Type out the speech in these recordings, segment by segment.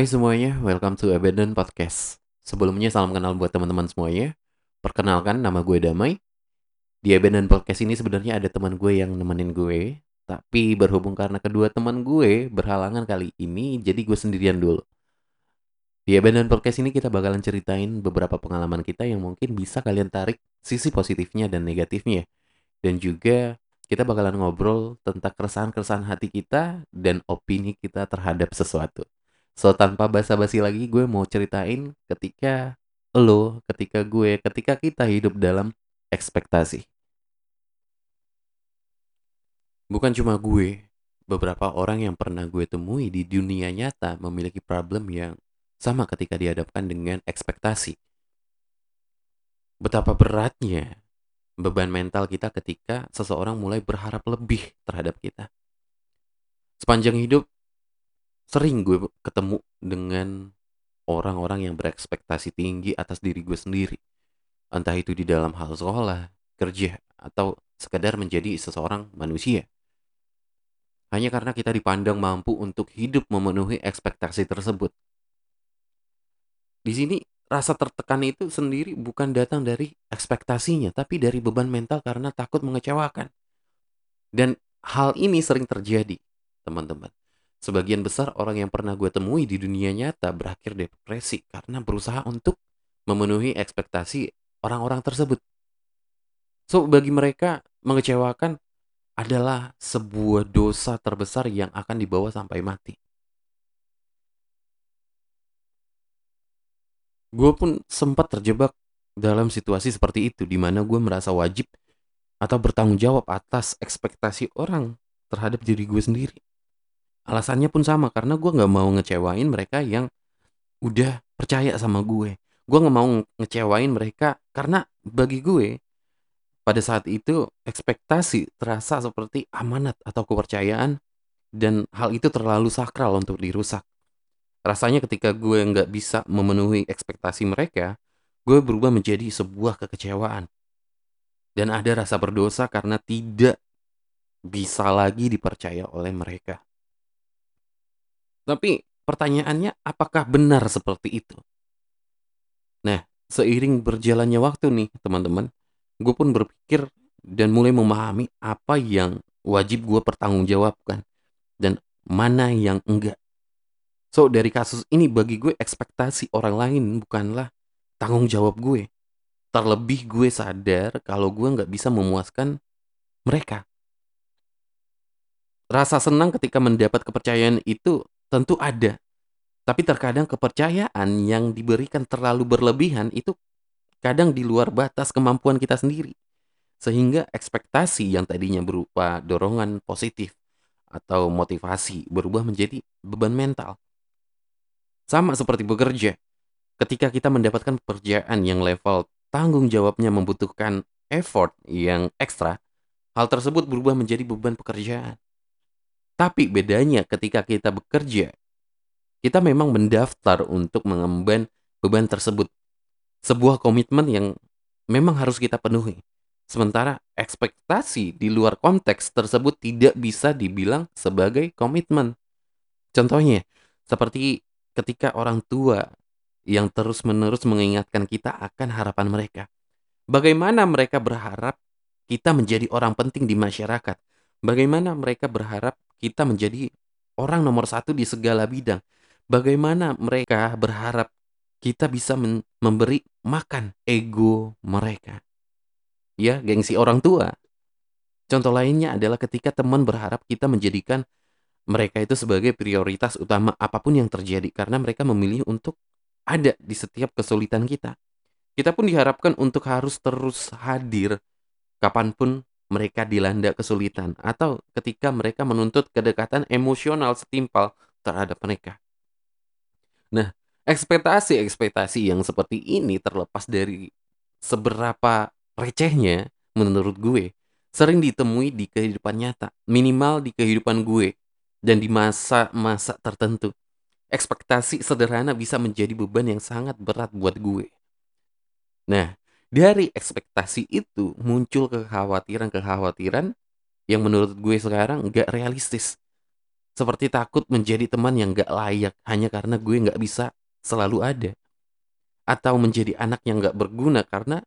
Hai semuanya, welcome to Abandon Podcast. Sebelumnya salam kenal buat teman-teman semuanya. Perkenalkan, nama gue Damai. Di Abandon Podcast ini sebenarnya ada teman gue yang nemenin gue, tapi berhubung karena kedua teman gue berhalangan kali ini, jadi gue sendirian dulu. Di Abandon Podcast ini kita bakalan ceritain beberapa pengalaman kita yang mungkin bisa kalian tarik sisi positifnya dan negatifnya. Dan juga kita bakalan ngobrol tentang keresahan-keresahan hati kita dan opini kita terhadap sesuatu. So tanpa basa-basi lagi gue mau ceritain ketika lo, ketika gue, ketika kita hidup dalam ekspektasi. Bukan cuma gue, beberapa orang yang pernah gue temui di dunia nyata memiliki problem yang sama ketika dihadapkan dengan ekspektasi. Betapa beratnya beban mental kita ketika seseorang mulai berharap lebih terhadap kita. Sepanjang hidup sering gue ketemu dengan orang-orang yang berekspektasi tinggi atas diri gue sendiri. Entah itu di dalam hal sekolah, kerja, atau sekedar menjadi seseorang manusia. Hanya karena kita dipandang mampu untuk hidup memenuhi ekspektasi tersebut. Di sini rasa tertekan itu sendiri bukan datang dari ekspektasinya, tapi dari beban mental karena takut mengecewakan. Dan hal ini sering terjadi, teman-teman. Sebagian besar orang yang pernah gue temui di dunia nyata berakhir depresi karena berusaha untuk memenuhi ekspektasi orang-orang tersebut. So, bagi mereka, mengecewakan adalah sebuah dosa terbesar yang akan dibawa sampai mati. Gue pun sempat terjebak dalam situasi seperti itu, di mana gue merasa wajib atau bertanggung jawab atas ekspektasi orang terhadap diri gue sendiri. Alasannya pun sama karena gue nggak mau ngecewain mereka yang udah percaya sama gue. Gue nggak mau ngecewain mereka karena bagi gue pada saat itu ekspektasi terasa seperti amanat atau kepercayaan dan hal itu terlalu sakral untuk dirusak. Rasanya ketika gue nggak bisa memenuhi ekspektasi mereka, gue berubah menjadi sebuah kekecewaan. Dan ada rasa berdosa karena tidak bisa lagi dipercaya oleh mereka. Tapi pertanyaannya apakah benar seperti itu? Nah, seiring berjalannya waktu nih teman-teman, gue pun berpikir dan mulai memahami apa yang wajib gue pertanggungjawabkan dan mana yang enggak. So, dari kasus ini bagi gue ekspektasi orang lain bukanlah tanggung jawab gue. Terlebih gue sadar kalau gue nggak bisa memuaskan mereka. Rasa senang ketika mendapat kepercayaan itu tentu ada. Tapi terkadang kepercayaan yang diberikan terlalu berlebihan itu kadang di luar batas kemampuan kita sendiri. Sehingga ekspektasi yang tadinya berupa dorongan positif atau motivasi berubah menjadi beban mental. Sama seperti bekerja. Ketika kita mendapatkan pekerjaan yang level tanggung jawabnya membutuhkan effort yang ekstra, hal tersebut berubah menjadi beban pekerjaan. Tapi bedanya ketika kita bekerja, kita memang mendaftar untuk mengemban beban tersebut. Sebuah komitmen yang memang harus kita penuhi. Sementara ekspektasi di luar konteks tersebut tidak bisa dibilang sebagai komitmen. Contohnya, seperti ketika orang tua yang terus-menerus mengingatkan kita akan harapan mereka. Bagaimana mereka berharap kita menjadi orang penting di masyarakat? Bagaimana mereka berharap kita menjadi orang nomor satu di segala bidang? Bagaimana mereka berharap kita bisa memberi makan ego mereka? Ya, gengsi orang tua. Contoh lainnya adalah ketika teman berharap kita menjadikan mereka itu sebagai prioritas utama apa pun yang terjadi karena mereka memilih untuk ada di setiap kesulitan kita. Kita pun diharapkan untuk harus terus hadir kapan pun mereka dilanda kesulitan atau ketika mereka menuntut kedekatan emosional setimpal terhadap mereka. Nah, ekspektasi-ekspektasi yang seperti ini terlepas dari seberapa recehnya menurut gue sering ditemui di kehidupan nyata, minimal di kehidupan gue dan di masa-masa tertentu. Ekspektasi sederhana bisa menjadi beban yang sangat berat buat gue. Nah, dari ekspektasi itu muncul kekhawatiran-kekhawatiran yang menurut gue sekarang nggak realistis. Seperti takut menjadi teman yang nggak layak hanya karena gue nggak bisa selalu ada. Atau menjadi anak yang nggak berguna karena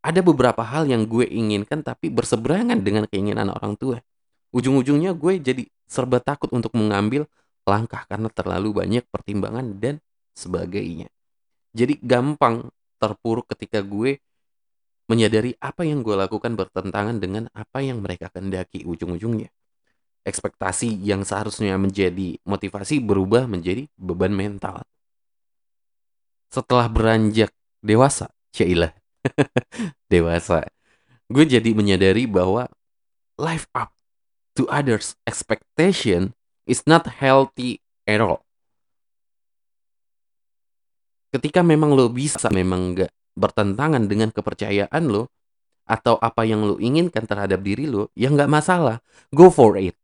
ada beberapa hal yang gue inginkan tapi berseberangan dengan keinginan orang tua. Ujung-ujungnya gue jadi serba takut untuk mengambil langkah karena terlalu banyak pertimbangan dan sebagainya. Jadi gampang terpuruk ketika gue menyadari apa yang gue lakukan bertentangan dengan apa yang mereka kendaki ujung-ujungnya. Ekspektasi yang seharusnya menjadi motivasi berubah menjadi beban mental. Setelah beranjak dewasa, Cailah, dewasa, gue jadi menyadari bahwa life up to others expectation is not healthy at all. Ketika memang lo bisa memang gak bertentangan dengan kepercayaan lo atau apa yang lo inginkan terhadap diri lo, ya nggak masalah, go for it.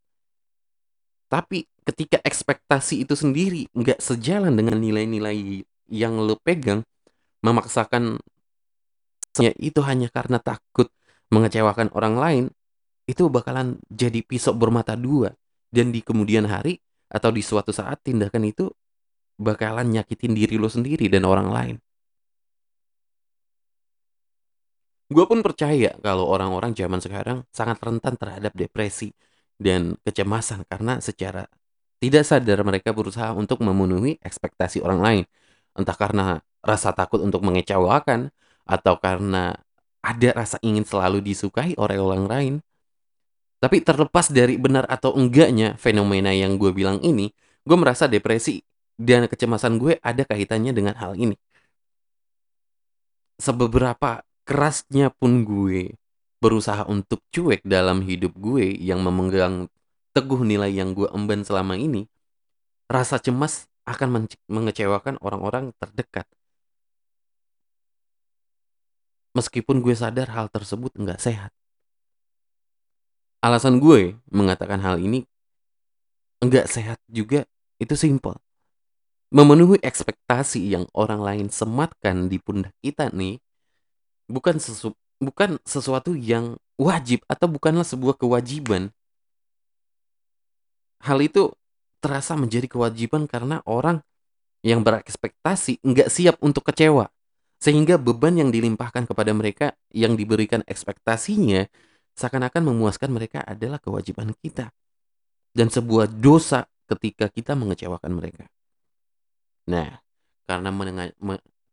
Tapi ketika ekspektasi itu sendiri nggak sejalan dengan nilai-nilai yang lo pegang, memaksakan ya itu hanya karena takut mengecewakan orang lain, itu bakalan jadi pisau bermata dua. Dan di kemudian hari atau di suatu saat tindakan itu bakalan nyakitin diri lo sendiri dan orang lain. Gue pun percaya kalau orang-orang zaman sekarang sangat rentan terhadap depresi dan kecemasan karena secara tidak sadar mereka berusaha untuk memenuhi ekspektasi orang lain. Entah karena rasa takut untuk mengecewakan, atau karena ada rasa ingin selalu disukai oleh orang lain. Tapi terlepas dari benar atau enggaknya fenomena yang gue bilang ini, gue merasa depresi dan kecemasan gue ada kaitannya dengan hal ini. Seberapa kerasnya pun gue berusaha untuk cuek dalam hidup gue yang memegang teguh nilai yang gue emban selama ini, rasa cemas akan mengecewakan orang-orang terdekat. Meskipun gue sadar hal tersebut nggak sehat. Alasan gue mengatakan hal ini nggak sehat juga itu simple. Memenuhi ekspektasi yang orang lain sematkan di pundak kita nih bukan sesu bukan sesuatu yang wajib atau bukanlah sebuah kewajiban. Hal itu terasa menjadi kewajiban karena orang yang berekspektasi nggak siap untuk kecewa. Sehingga beban yang dilimpahkan kepada mereka yang diberikan ekspektasinya seakan-akan memuaskan mereka adalah kewajiban kita. Dan sebuah dosa ketika kita mengecewakan mereka. Nah, karena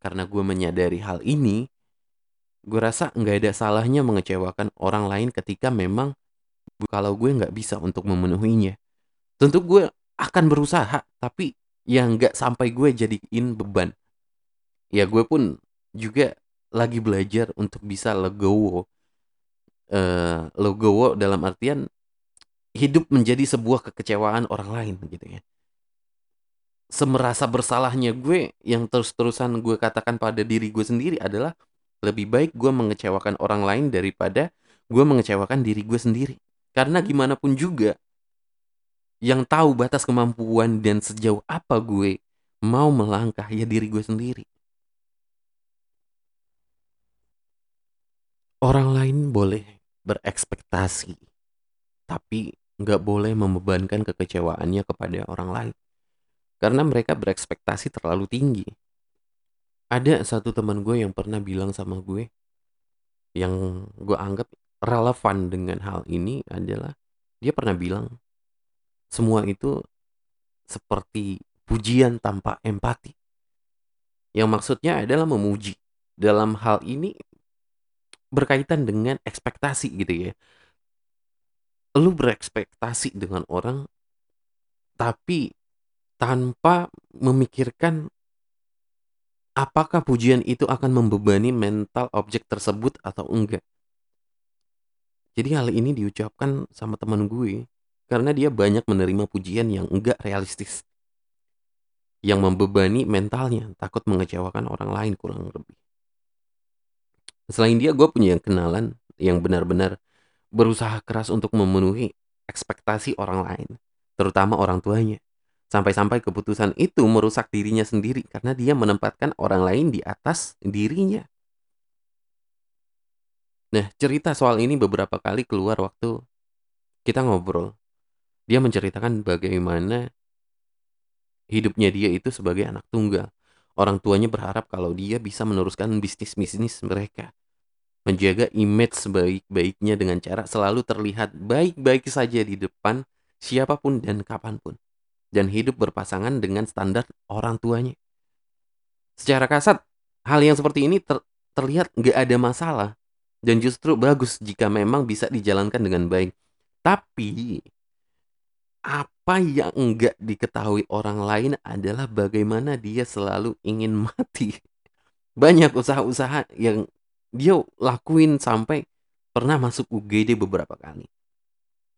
karena gue menyadari hal ini, gue rasa nggak ada salahnya mengecewakan orang lain ketika memang kalau gue nggak bisa untuk memenuhinya. Tentu gue akan berusaha, tapi yang nggak sampai gue jadiin beban. Ya gue pun juga lagi belajar untuk bisa legowo. Uh, legowo dalam artian hidup menjadi sebuah kekecewaan orang lain gitu ya. Semerasa bersalahnya gue yang terus-terusan gue katakan pada diri gue sendiri adalah lebih baik gue mengecewakan orang lain daripada gue mengecewakan diri gue sendiri. Karena gimana pun juga yang tahu batas kemampuan dan sejauh apa gue mau melangkah ya diri gue sendiri. Orang lain boleh berekspektasi, tapi nggak boleh membebankan kekecewaannya kepada orang lain. Karena mereka berekspektasi terlalu tinggi. Ada satu teman gue yang pernah bilang sama gue, yang gue anggap relevan dengan hal ini adalah dia pernah bilang semua itu seperti pujian tanpa empati. Yang maksudnya adalah memuji. Dalam hal ini berkaitan dengan ekspektasi gitu ya. Lu berekspektasi dengan orang tapi tanpa memikirkan apakah pujian itu akan membebani mental objek tersebut atau enggak. Jadi hal ini diucapkan sama teman gue karena dia banyak menerima pujian yang enggak realistis yang membebani mentalnya, takut mengecewakan orang lain kurang lebih. Selain dia, gue punya kenalan yang benar-benar berusaha keras untuk memenuhi ekspektasi orang lain, terutama orang tuanya. Sampai-sampai keputusan itu merusak dirinya sendiri karena dia menempatkan orang lain di atas dirinya. Nah, cerita soal ini beberapa kali keluar waktu kita ngobrol. Dia menceritakan bagaimana hidupnya dia itu sebagai anak tunggal. Orang tuanya berharap kalau dia bisa meneruskan bisnis-bisnis mereka. Menjaga image sebaik-baiknya dengan cara selalu terlihat baik-baik saja di depan siapa pun dan kapan pun. Dan hidup berpasangan dengan standar orang tuanya. Secara kasat, hal yang seperti ini ter terlihat nggak ada masalah. Dan justru bagus jika memang bisa dijalankan dengan baik. Tapi, apa yang enggak diketahui orang lain adalah bagaimana dia selalu ingin mati. Banyak usaha-usaha yang dia lakuin sampai pernah masuk UGD beberapa kali.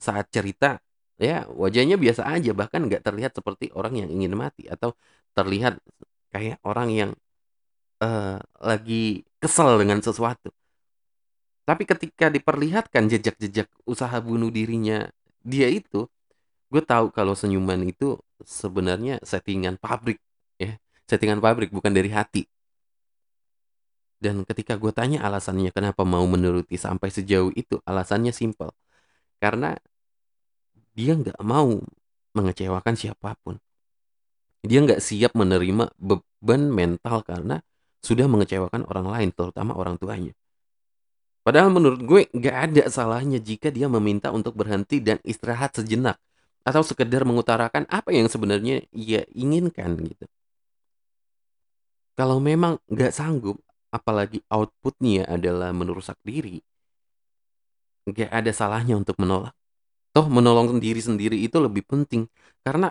Saat cerita, ya wajahnya biasa aja, bahkan nggak terlihat seperti orang yang ingin mati atau terlihat kayak orang yang uh, lagi kesel dengan sesuatu. Tapi ketika diperlihatkan jejak-jejak usaha bunuh dirinya dia itu, gue tahu kalau senyuman itu sebenarnya settingan pabrik ya. Settingan pabrik bukan dari hati. Dan ketika gue tanya alasannya kenapa mau menuruti sampai sejauh itu alasannya simpel. Karena dia nggak mau mengecewakan siapa pun dia nggak siap menerima beban mental karena sudah mengecewakan orang lain terutama orang tuanya Padahal menurut gue nggak ada salahnya jika dia meminta untuk berhenti dan istirahat sejenak atau sekedar mengutarakan apa yang sebenarnya ia inginkan gitu. Kalau memang nggak sanggup, apalagi outputnya adalah merusak diri, nggak ada salahnya untuk menolak. Toh menolong diri sendiri itu lebih penting karena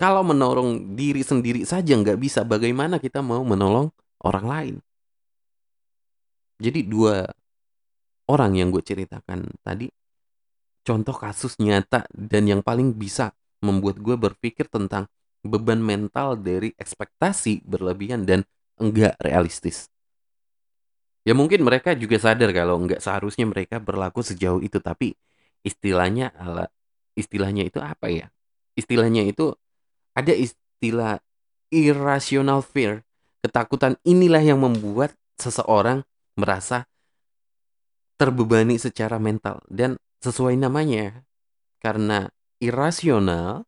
kalau menolong diri sendiri saja nggak bisa, bagaimana kita mau menolong orang lain? Jadi dua orang yang gue ceritakan tadi contoh kasus nyata dan yang paling bisa membuat gue berpikir tentang beban mental dari ekspektasi berlebihan dan enggak realistis. Ya mungkin mereka juga sadar kalau enggak seharusnya mereka berlaku sejauh itu, tapi istilahnya ala istilahnya itu apa ya? Istilahnya itu ada istilah irrational fear. Ketakutan inilah yang membuat seseorang merasa terbebani secara mental dan sesuai namanya karena irasional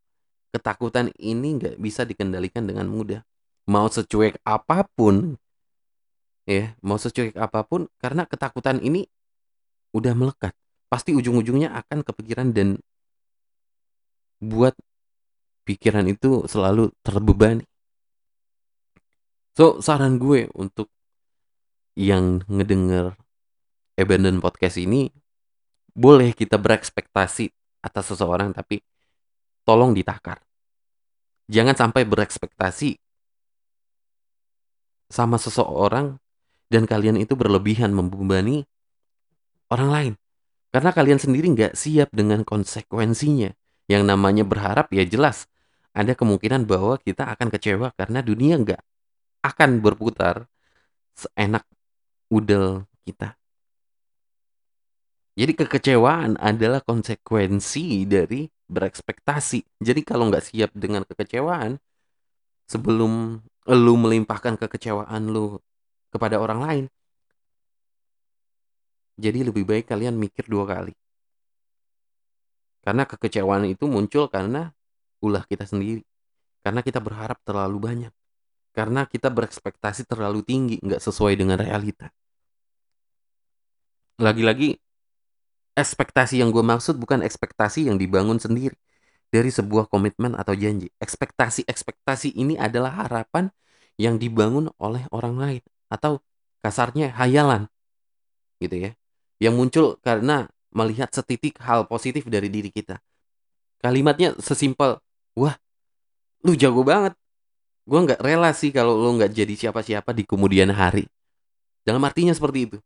ketakutan ini nggak bisa dikendalikan dengan mudah mau secuek apa pun ya mau secuek apa pun karena ketakutan ini udah melekat pasti ujung-ujungnya akan kepikiran dan buat pikiran itu selalu terbebani so saran gue untuk yang ngedenger Abandon Podcast ini boleh kita berekspektasi atas seseorang tapi tolong ditakar. Jangan sampai berekspektasi sama seseorang dan kalian itu berlebihan membebani orang lain. Karena kalian sendiri nggak siap dengan konsekuensinya. Yang namanya berharap ya jelas ada kemungkinan bahwa kita akan kecewa karena dunia nggak akan berputar seenak udel kita. Jadi kekecewaan adalah konsekuensi dari berekspektasi. Jadi kalau nggak siap dengan kekecewaan, sebelum lu melimpahkan kekecewaan lu kepada orang lain, jadi lebih baik kalian mikir dua kali. Karena kekecewaan itu muncul karena ulah kita sendiri. Karena kita berharap terlalu banyak. Karena kita berekspektasi terlalu tinggi, nggak sesuai dengan realita. Lagi-lagi ekspektasi yang gue maksud bukan ekspektasi yang dibangun sendiri dari sebuah komitmen atau janji. Ekspektasi-ekspektasi ini adalah harapan yang dibangun oleh orang lain atau kasarnya hayalan gitu ya. Yang muncul karena melihat setitik hal positif dari diri kita. Kalimatnya sesimpel, wah lu jago banget. Gue nggak rela sih kalau lu nggak jadi siapa-siapa di kemudian hari. Dalam artinya seperti itu.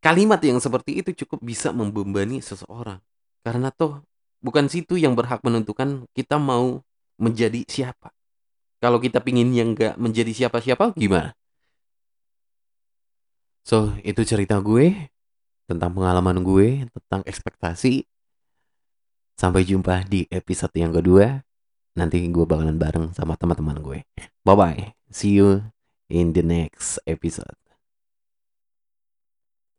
Kalimat yang seperti itu cukup bisa membebani seseorang. Karena toh bukan situ yang berhak menentukan kita mau menjadi siapa. Kalau kita pingin yang nggak menjadi siapa-siapa, gimana? So, itu cerita gue tentang pengalaman gue, tentang ekspektasi. Sampai jumpa di episode yang kedua. Nanti gue bakalan bareng sama teman-teman gue. Bye-bye. See you in the next episode.